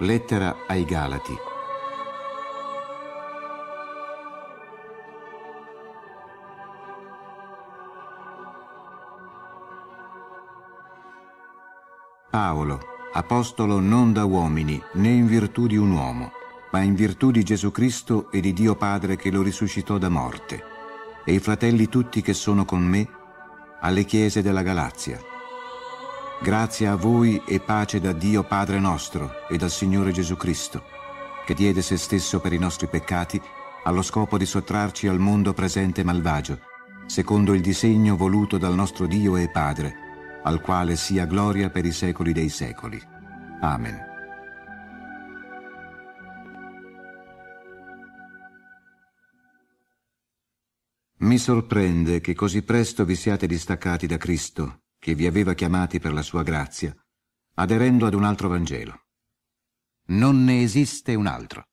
Lettera ai Galati. Paolo, apostolo non da uomini, né in virtù di un uomo, ma in virtù di Gesù Cristo e di Dio Padre che lo risuscitò da morte, e i fratelli tutti che sono con me, alle chiese della Galazia. Grazie a voi e pace da Dio Padre nostro e dal Signore Gesù Cristo, che diede se stesso per i nostri peccati allo scopo di sottrarci al mondo presente malvagio, secondo il disegno voluto dal nostro Dio e Padre, al quale sia gloria per i secoli dei secoli. Amen. Mi sorprende che così presto vi siate distaccati da Cristo che vi aveva chiamati per la sua grazia, aderendo ad un altro Vangelo. Non ne esiste un altro.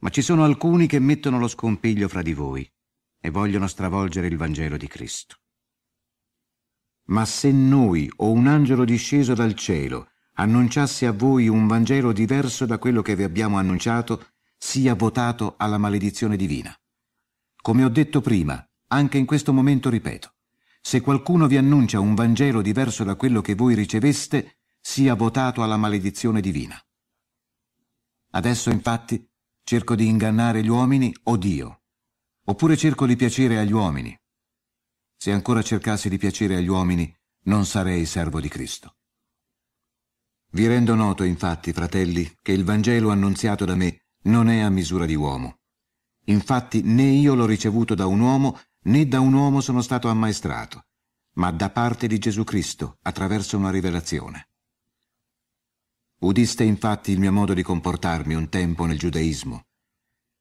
Ma ci sono alcuni che mettono lo scompiglio fra di voi e vogliono stravolgere il Vangelo di Cristo. Ma se noi o un angelo disceso dal cielo annunciasse a voi un Vangelo diverso da quello che vi abbiamo annunciato, sia votato alla maledizione divina. Come ho detto prima, anche in questo momento ripeto, se qualcuno vi annuncia un Vangelo diverso da quello che voi riceveste, sia votato alla maledizione divina. Adesso infatti cerco di ingannare gli uomini o Dio, oppure cerco di piacere agli uomini. Se ancora cercassi di piacere agli uomini, non sarei servo di Cristo. Vi rendo noto, infatti, fratelli, che il Vangelo annunziato da me non è a misura di uomo. Infatti né io l'ho ricevuto da un uomo né da un uomo sono stato ammaestrato, ma da parte di Gesù Cristo, attraverso una rivelazione. Udiste infatti il mio modo di comportarmi un tempo nel giudaismo.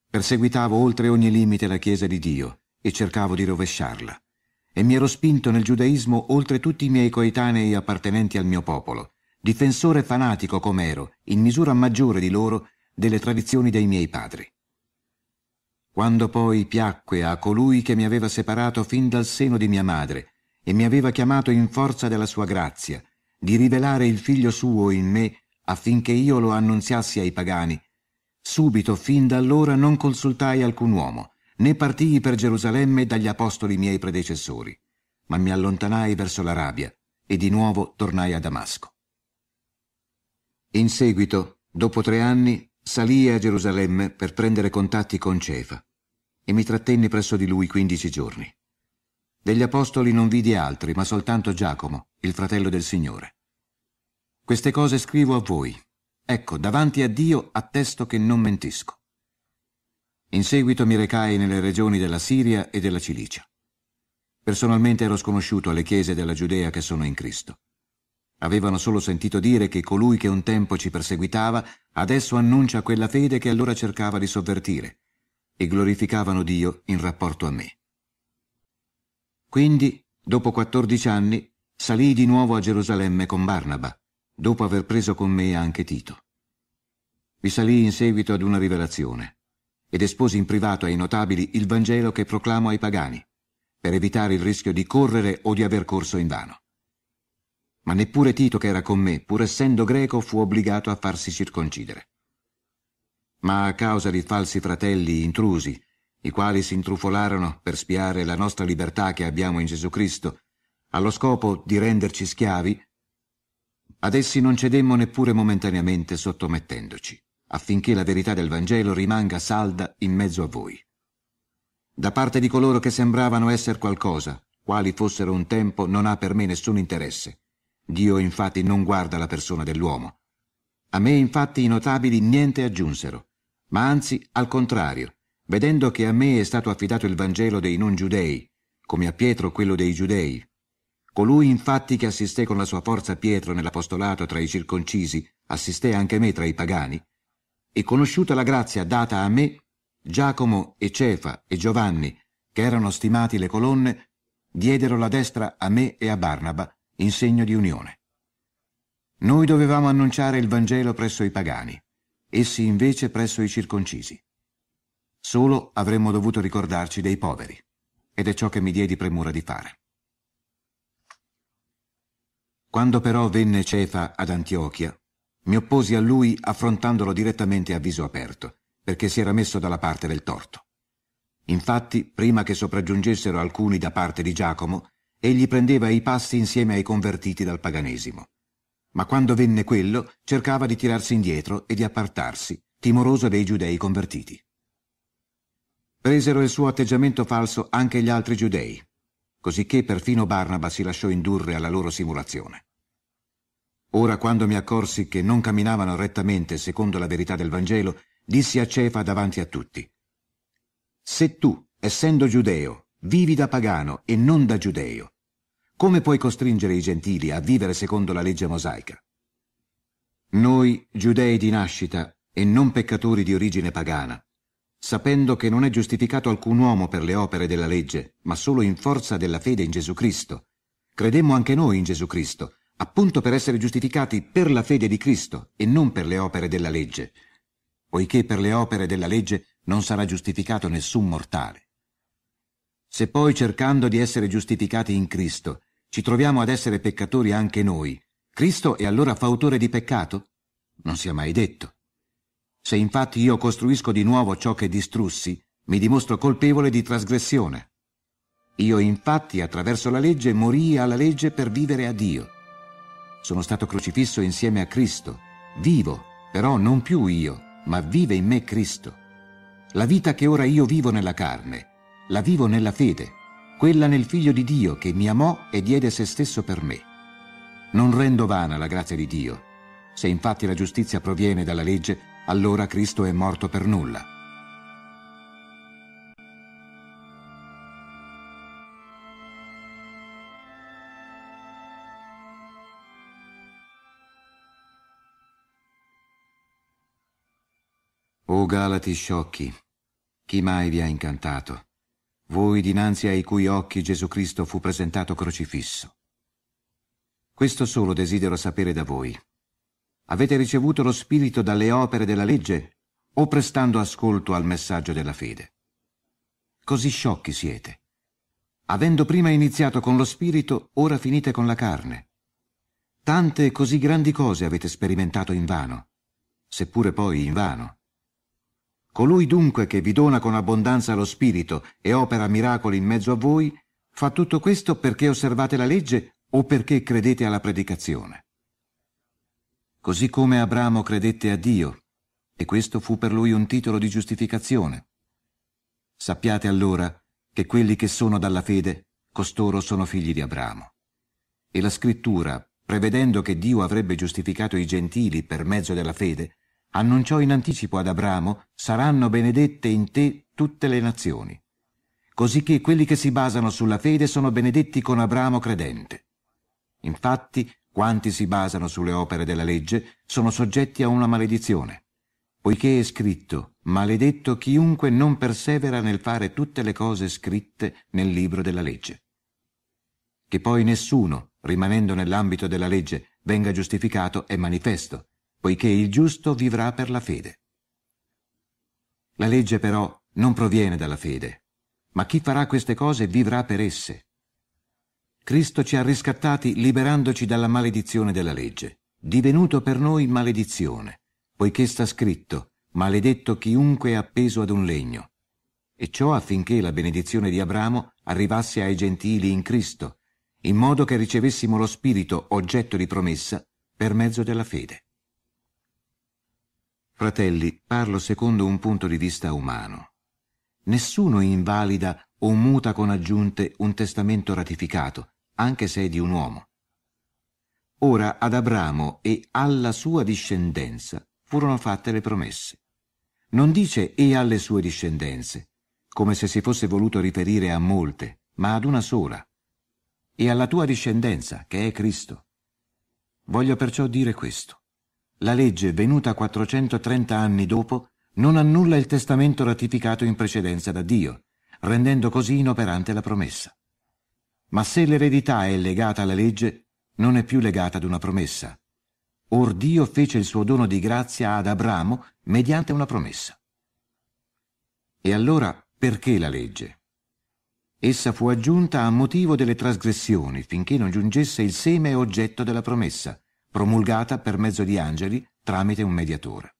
Perseguitavo oltre ogni limite la Chiesa di Dio e cercavo di rovesciarla, e mi ero spinto nel giudaismo oltre tutti i miei coetanei appartenenti al mio popolo, difensore fanatico com'ero, in misura maggiore di loro, delle tradizioni dei miei padri. Quando poi piacque a colui che mi aveva separato fin dal seno di mia madre e mi aveva chiamato in forza della sua grazia, di rivelare il figlio suo in me affinché io lo annunziassi ai pagani, subito fin da allora non consultai alcun uomo, né partii per Gerusalemme dagli apostoli miei predecessori, ma mi allontanai verso l'Arabia e di nuovo tornai a Damasco. In seguito, dopo tre anni, salii a Gerusalemme per prendere contatti con Cefa e mi trattenni presso di lui quindici giorni. Degli apostoli non vidi altri, ma soltanto Giacomo, il fratello del Signore. Queste cose scrivo a voi. Ecco, davanti a Dio attesto che non mentisco. In seguito mi recai nelle regioni della Siria e della Cilicia. Personalmente ero sconosciuto alle chiese della Giudea che sono in Cristo. Avevano solo sentito dire che colui che un tempo ci perseguitava adesso annuncia quella fede che allora cercava di sovvertire e glorificavano Dio in rapporto a me. Quindi, dopo quattordici anni, salii di nuovo a Gerusalemme con Barnaba, dopo aver preso con me anche Tito. Vi salii in seguito ad una rivelazione ed esposi in privato ai notabili il Vangelo che proclamo ai pagani, per evitare il rischio di correre o di aver corso in vano. Ma neppure Tito che era con me, pur essendo greco, fu obbligato a farsi circoncidere ma a causa di falsi fratelli intrusi, i quali si intrufolarono per spiare la nostra libertà che abbiamo in Gesù Cristo, allo scopo di renderci schiavi, ad essi non cedemmo neppure momentaneamente sottomettendoci, affinché la verità del Vangelo rimanga salda in mezzo a voi. Da parte di coloro che sembravano essere qualcosa, quali fossero un tempo, non ha per me nessun interesse. Dio infatti non guarda la persona dell'uomo. A me infatti i notabili niente aggiunsero, ma anzi al contrario, vedendo che a me è stato affidato il Vangelo dei non giudei, come a Pietro quello dei giudei. Colui infatti che assisté con la sua forza Pietro nell'apostolato tra i circoncisi, assisté anche me tra i pagani, e conosciuta la grazia data a me, Giacomo e Cefa e Giovanni, che erano stimati le colonne, diedero la destra a me e a Barnaba in segno di unione. Noi dovevamo annunciare il Vangelo presso i pagani essi invece presso i circoncisi. Solo avremmo dovuto ricordarci dei poveri, ed è ciò che mi diedi premura di fare. Quando però venne Cefa ad Antiochia, mi opposi a lui affrontandolo direttamente a viso aperto, perché si era messo dalla parte del torto. Infatti, prima che sopraggiungessero alcuni da parte di Giacomo, egli prendeva i passi insieme ai convertiti dal paganesimo. Ma quando venne quello, cercava di tirarsi indietro e di appartarsi, timoroso dei giudei convertiti. Presero il suo atteggiamento falso anche gli altri giudei, cosicché perfino Barnaba si lasciò indurre alla loro simulazione. Ora quando mi accorsi che non camminavano rettamente secondo la verità del Vangelo, dissi a Cefa davanti a tutti. Se tu, essendo giudeo, vivi da pagano e non da giudeo, come puoi costringere i gentili a vivere secondo la legge mosaica? Noi, giudei di nascita e non peccatori di origine pagana, sapendo che non è giustificato alcun uomo per le opere della legge, ma solo in forza della fede in Gesù Cristo. Credemmo anche noi in Gesù Cristo, appunto per essere giustificati per la fede di Cristo e non per le opere della legge, poiché per le opere della legge non sarà giustificato nessun mortale. Se poi cercando di essere giustificati in Cristo ci troviamo ad essere peccatori anche noi, Cristo è allora fautore di peccato? Non sia mai detto. Se infatti io costruisco di nuovo ciò che distrussi, mi dimostro colpevole di trasgressione. Io infatti attraverso la legge morii alla legge per vivere a Dio. Sono stato crocifisso insieme a Cristo, vivo, però non più io, ma vive in me Cristo. La vita che ora io vivo nella carne, la vivo nella fede, quella nel Figlio di Dio che mi amò e diede se stesso per me. Non rendo vana la grazia di Dio. Se infatti la giustizia proviene dalla legge, allora Cristo è morto per nulla. O Galati sciocchi, chi mai vi ha incantato? Voi dinanzi ai cui occhi Gesù Cristo fu presentato crocifisso. Questo solo desidero sapere da voi. Avete ricevuto lo Spirito dalle opere della legge o prestando ascolto al messaggio della fede? Così sciocchi siete. Avendo prima iniziato con lo Spirito, ora finite con la carne. Tante e così grandi cose avete sperimentato invano, seppure poi invano. Colui dunque che vi dona con abbondanza lo Spirito e opera miracoli in mezzo a voi, fa tutto questo perché osservate la legge o perché credete alla predicazione così come Abramo credette a Dio, e questo fu per lui un titolo di giustificazione. Sappiate allora che quelli che sono dalla fede, costoro sono figli di Abramo. E la scrittura, prevedendo che Dio avrebbe giustificato i gentili per mezzo della fede, annunciò in anticipo ad Abramo, saranno benedette in te tutte le nazioni. Cosicché quelli che si basano sulla fede sono benedetti con Abramo credente. Infatti, quanti si basano sulle opere della legge sono soggetti a una maledizione, poiché è scritto maledetto chiunque non persevera nel fare tutte le cose scritte nel libro della legge. Che poi nessuno, rimanendo nell'ambito della legge, venga giustificato è manifesto, poiché il giusto vivrà per la fede. La legge però non proviene dalla fede, ma chi farà queste cose vivrà per esse. Cristo ci ha riscattati liberandoci dalla maledizione della legge, divenuto per noi maledizione, poiché sta scritto, maledetto chiunque è appeso ad un legno. E ciò affinché la benedizione di Abramo arrivasse ai gentili in Cristo, in modo che ricevessimo lo Spirito oggetto di promessa per mezzo della fede. Fratelli, parlo secondo un punto di vista umano. Nessuno invalida o muta con aggiunte un testamento ratificato, anche se è di un uomo. Ora ad Abramo e alla sua discendenza furono fatte le promesse. Non dice e alle sue discendenze, come se si fosse voluto riferire a molte, ma ad una sola, e alla tua discendenza, che è Cristo. Voglio perciò dire questo. La legge, venuta 430 anni dopo, non annulla il testamento ratificato in precedenza da Dio, rendendo così inoperante la promessa. Ma se l'eredità è legata alla legge, non è più legata ad una promessa. Or Dio fece il suo dono di grazia ad Abramo mediante una promessa. E allora perché la legge? Essa fu aggiunta a motivo delle trasgressioni finché non giungesse il seme oggetto della promessa, promulgata per mezzo di angeli tramite un mediatore.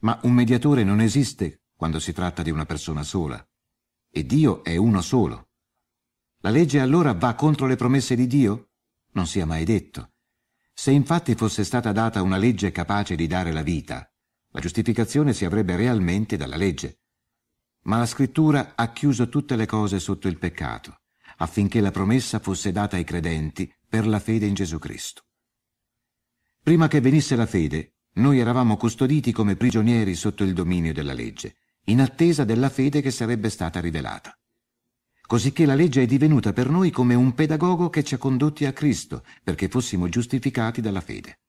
Ma un mediatore non esiste quando si tratta di una persona sola, e Dio è uno solo. La legge allora va contro le promesse di Dio? Non sia mai detto. Se infatti fosse stata data una legge capace di dare la vita, la giustificazione si avrebbe realmente dalla legge. Ma la scrittura ha chiuso tutte le cose sotto il peccato, affinché la promessa fosse data ai credenti per la fede in Gesù Cristo. Prima che venisse la fede, noi eravamo custoditi come prigionieri sotto il dominio della legge, in attesa della fede che sarebbe stata rivelata. Cosicché la legge è divenuta per noi come un pedagogo che ci ha condotti a Cristo, perché fossimo giustificati dalla fede.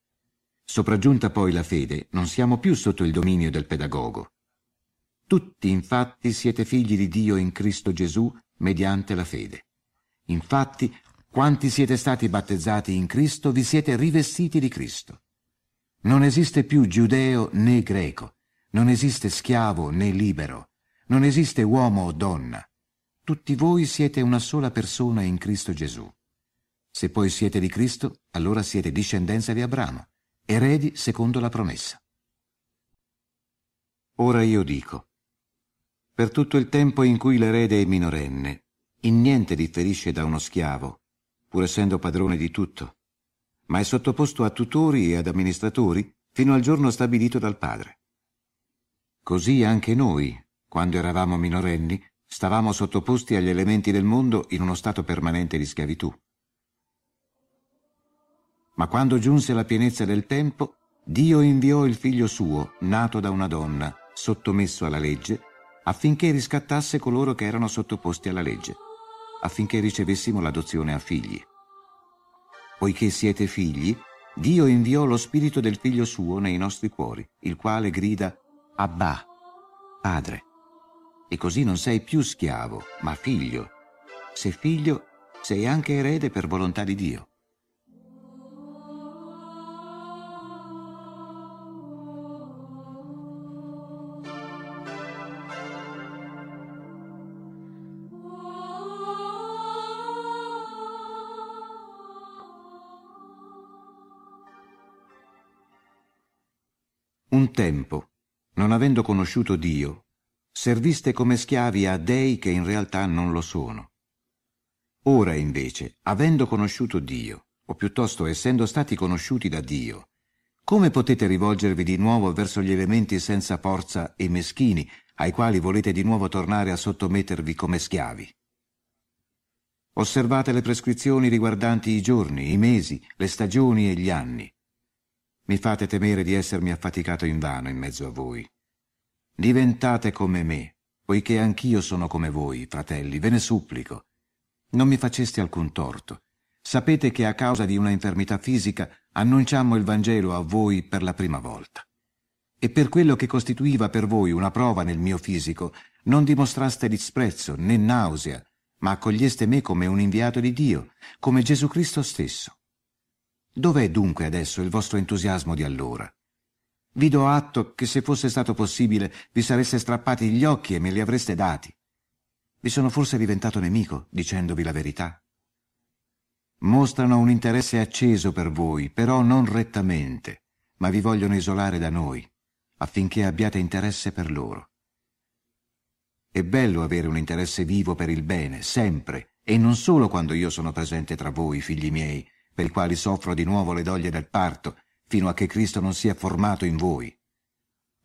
Sopraggiunta poi la fede, non siamo più sotto il dominio del pedagogo. Tutti infatti siete figli di Dio in Cristo Gesù mediante la fede. Infatti, quanti siete stati battezzati in Cristo, vi siete rivestiti di Cristo. Non esiste più giudeo né greco, non esiste schiavo né libero, non esiste uomo o donna. Tutti voi siete una sola persona in Cristo Gesù. Se poi siete di Cristo, allora siete discendenza di Abramo eredi secondo la promessa. Ora io dico, per tutto il tempo in cui l'erede è minorenne, in niente differisce da uno schiavo, pur essendo padrone di tutto, ma è sottoposto a tutori e ad amministratori fino al giorno stabilito dal padre. Così anche noi, quando eravamo minorenni, stavamo sottoposti agli elementi del mondo in uno stato permanente di schiavitù. Ma quando giunse la pienezza del tempo, Dio inviò il figlio suo, nato da una donna, sottomesso alla legge, affinché riscattasse coloro che erano sottoposti alla legge, affinché ricevessimo l'adozione a figli. Poiché siete figli, Dio inviò lo spirito del figlio suo nei nostri cuori, il quale grida Abba, Padre. E così non sei più schiavo, ma figlio. Se figlio, sei anche erede per volontà di Dio. Un tempo, non avendo conosciuto Dio, serviste come schiavi a dei che in realtà non lo sono. Ora invece, avendo conosciuto Dio, o piuttosto essendo stati conosciuti da Dio, come potete rivolgervi di nuovo verso gli elementi senza forza e meschini, ai quali volete di nuovo tornare a sottomettervi come schiavi? Osservate le prescrizioni riguardanti i giorni, i mesi, le stagioni e gli anni. Mi fate temere di essermi affaticato invano in mezzo a voi. Diventate come me, poiché anch'io sono come voi, fratelli, ve ne supplico. Non mi faceste alcun torto. Sapete che a causa di una infermità fisica annunciammo il Vangelo a voi per la prima volta. E per quello che costituiva per voi una prova nel mio fisico, non dimostraste disprezzo né nausea, ma accoglieste me come un inviato di Dio, come Gesù Cristo stesso. Dov'è dunque adesso il vostro entusiasmo di allora? Vi do atto che se fosse stato possibile vi sareste strappati gli occhi e me li avreste dati. Vi sono forse diventato nemico, dicendovi la verità? Mostrano un interesse acceso per voi, però non rettamente, ma vi vogliono isolare da noi, affinché abbiate interesse per loro. È bello avere un interesse vivo per il bene, sempre, e non solo quando io sono presente tra voi, figli miei, per i quali soffro di nuovo le doglie del parto, fino a che Cristo non sia formato in voi.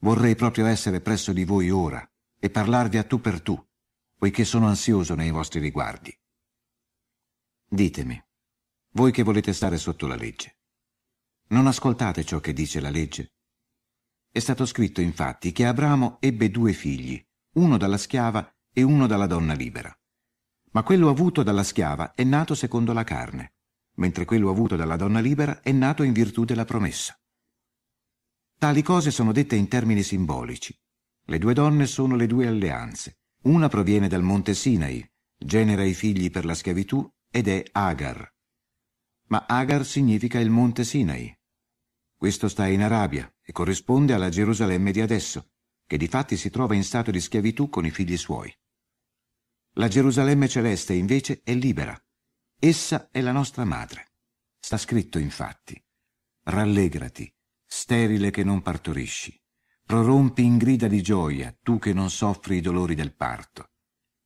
Vorrei proprio essere presso di voi ora e parlarvi a tu per tu, poiché sono ansioso nei vostri riguardi. Ditemi, voi che volete stare sotto la legge, non ascoltate ciò che dice la legge? È stato scritto infatti che Abramo ebbe due figli, uno dalla schiava e uno dalla donna libera. Ma quello avuto dalla schiava è nato secondo la carne, mentre quello avuto dalla donna libera è nato in virtù della promessa. Tali cose sono dette in termini simbolici. Le due donne sono le due alleanze. Una proviene dal monte Sinai, genera i figli per la schiavitù ed è Agar. Ma Agar significa il monte Sinai. Questo sta in Arabia e corrisponde alla Gerusalemme di adesso, che di fatti si trova in stato di schiavitù con i figli suoi. La Gerusalemme celeste invece è libera Essa è la nostra madre. Sta scritto infatti, rallegrati, sterile che non partorisci, prorompi in grida di gioia, tu che non soffri i dolori del parto,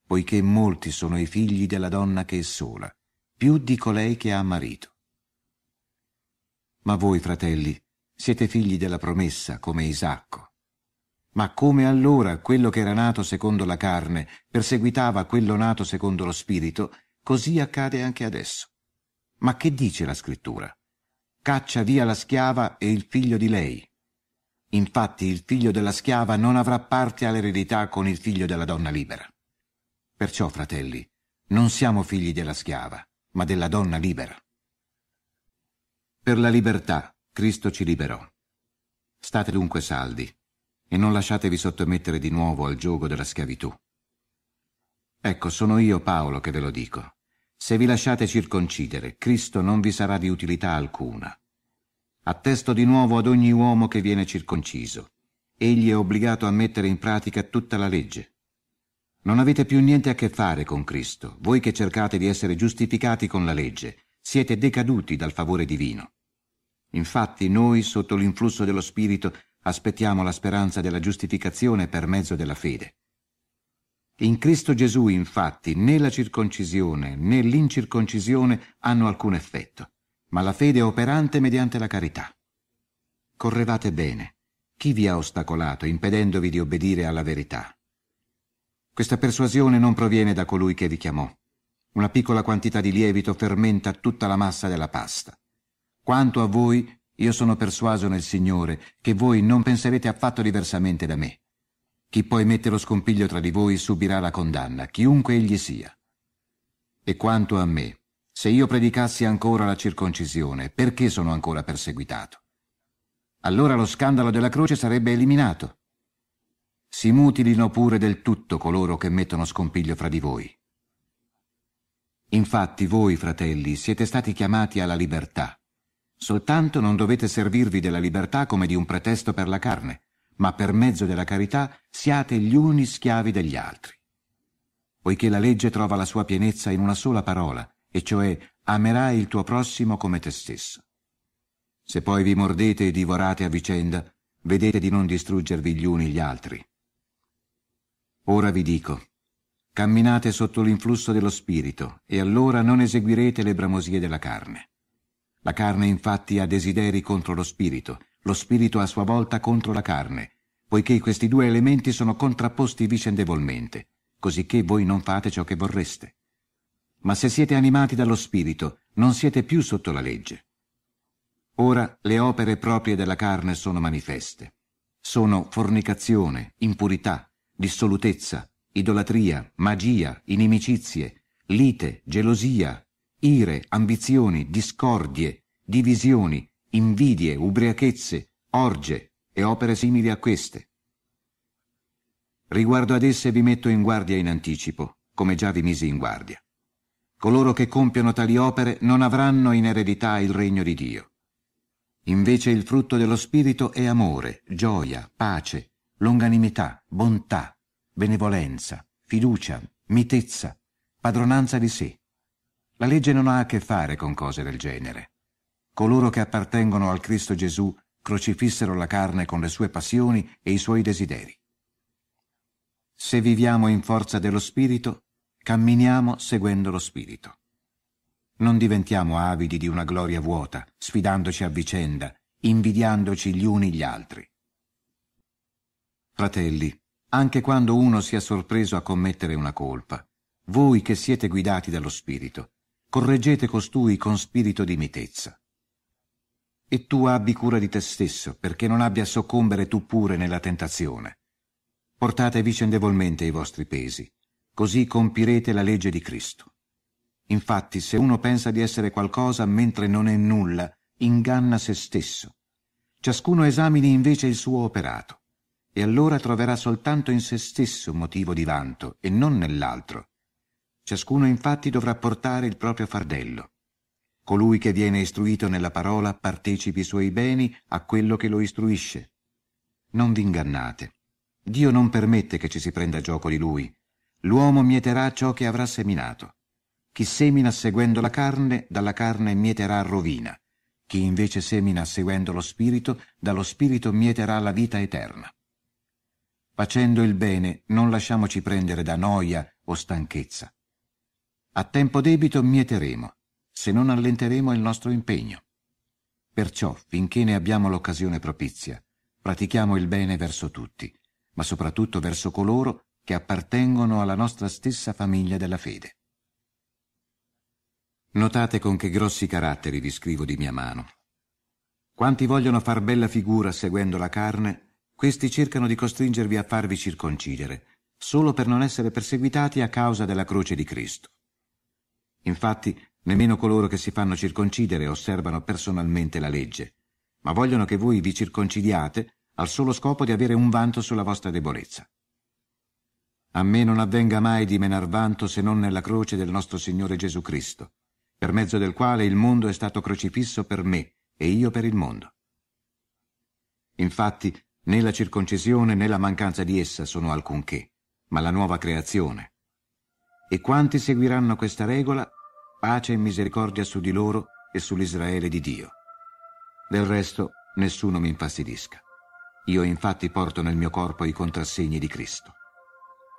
poiché molti sono i figli della donna che è sola, più di colei che ha marito. Ma voi, fratelli, siete figli della promessa, come Isacco. Ma come allora quello che era nato secondo la carne perseguitava quello nato secondo lo spirito, così accade anche adesso. Ma che dice la scrittura? Caccia via la schiava e il figlio di lei. Infatti il figlio della schiava non avrà parte all'eredità con il figlio della donna libera. Perciò, fratelli, non siamo figli della schiava, ma della donna libera. Per la libertà Cristo ci liberò. State dunque saldi e non lasciatevi sottomettere di nuovo al gioco della schiavitù. Ecco, sono io Paolo che ve lo dico. Se vi lasciate circoncidere, Cristo non vi sarà di utilità alcuna. Attesto di nuovo ad ogni uomo che viene circonciso. Egli è obbligato a mettere in pratica tutta la legge. Non avete più niente a che fare con Cristo, voi che cercate di essere giustificati con la legge, siete decaduti dal favore divino. Infatti noi, sotto l'influsso dello Spirito, aspettiamo la speranza della giustificazione per mezzo della fede. In Cristo Gesù, infatti, né la circoncisione né l'incirconcisione hanno alcun effetto, ma la fede è operante mediante la carità. Correvate bene. Chi vi ha ostacolato, impedendovi di obbedire alla verità? Questa persuasione non proviene da colui che vi chiamò. Una piccola quantità di lievito fermenta tutta la massa della pasta. Quanto a voi, io sono persuaso nel Signore che voi non penserete affatto diversamente da me. Chi poi mette lo scompiglio tra di voi subirà la condanna, chiunque egli sia. E quanto a me, se io predicassi ancora la circoncisione, perché sono ancora perseguitato? Allora lo scandalo della croce sarebbe eliminato. Si mutilino pure del tutto coloro che mettono scompiglio fra di voi. Infatti voi, fratelli, siete stati chiamati alla libertà. Soltanto non dovete servirvi della libertà come di un pretesto per la carne, ma per mezzo della carità siate gli uni schiavi degli altri. Poiché la legge trova la sua pienezza in una sola parola, e cioè amerai il tuo prossimo come te stesso. Se poi vi mordete e divorate a vicenda, vedete di non distruggervi gli uni gli altri. Ora vi dico, camminate sotto l'influsso dello Spirito, e allora non eseguirete le bramosie della carne. La carne infatti ha desideri contro lo Spirito, lo spirito a sua volta contro la carne, poiché questi due elementi sono contrapposti vicendevolmente, cosicché voi non fate ciò che vorreste. Ma se siete animati dallo spirito, non siete più sotto la legge. Ora le opere proprie della carne sono manifeste. Sono fornicazione, impurità, dissolutezza, idolatria, magia, inimicizie, lite, gelosia, ire, ambizioni, discordie, divisioni, invidie, ubriachezze, orge e opere simili a queste. Riguardo ad esse vi metto in guardia in anticipo, come già vi misi in guardia. Coloro che compiono tali opere non avranno in eredità il regno di Dio. Invece il frutto dello Spirito è amore, gioia, pace, longanimità, bontà, benevolenza, fiducia, mitezza, padronanza di sé. La legge non ha a che fare con cose del genere. Coloro che appartengono al Cristo Gesù crocifissero la carne con le sue passioni e i suoi desideri. Se viviamo in forza dello Spirito, camminiamo seguendo lo Spirito. Non diventiamo avidi di una gloria vuota, sfidandoci a vicenda, invidiandoci gli uni gli altri. Fratelli, anche quando uno sia sorpreso a commettere una colpa, voi che siete guidati dallo Spirito, correggete costui con spirito di mitezza e tu abbi cura di te stesso, perché non abbia a soccombere tu pure nella tentazione. Portate vicendevolmente i vostri pesi, così compirete la legge di Cristo. Infatti, se uno pensa di essere qualcosa mentre non è nulla, inganna se stesso. Ciascuno esamini invece il suo operato, e allora troverà soltanto in se stesso motivo di vanto, e non nell'altro. Ciascuno infatti dovrà portare il proprio fardello. Colui che viene istruito nella parola partecipi i suoi beni a quello che lo istruisce. Non vi ingannate. Dio non permette che ci si prenda gioco di lui. L'uomo mieterà ciò che avrà seminato. Chi semina seguendo la carne, dalla carne mieterà rovina. Chi invece semina seguendo lo Spirito, dallo Spirito mieterà la vita eterna. Facendo il bene non lasciamoci prendere da noia o stanchezza. A tempo debito mieteremo, se non allenteremo il nostro impegno. Perciò, finché ne abbiamo l'occasione propizia, pratichiamo il bene verso tutti, ma soprattutto verso coloro che appartengono alla nostra stessa famiglia della fede. Notate con che grossi caratteri vi scrivo di mia mano. Quanti vogliono far bella figura seguendo la carne, questi cercano di costringervi a farvi circoncidere, solo per non essere perseguitati a causa della croce di Cristo. Infatti, nemmeno coloro che si fanno circoncidere osservano personalmente la legge, ma vogliono che voi vi circoncidiate al solo scopo di avere un vanto sulla vostra debolezza. A me non avvenga mai di menar vanto se non nella croce del nostro Signore Gesù Cristo, per mezzo del quale il mondo è stato crocifisso per me e io per il mondo. Infatti, né la circoncisione né la mancanza di essa sono alcunché, ma la nuova creazione. E quanti seguiranno questa regola, pace e misericordia su di loro e sull'Israele di Dio. Del resto, nessuno mi infastidisca. Io infatti porto nel mio corpo i contrassegni di Cristo.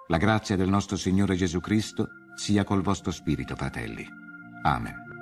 La grazia del nostro Signore Gesù Cristo sia col vostro spirito, fratelli. Amen.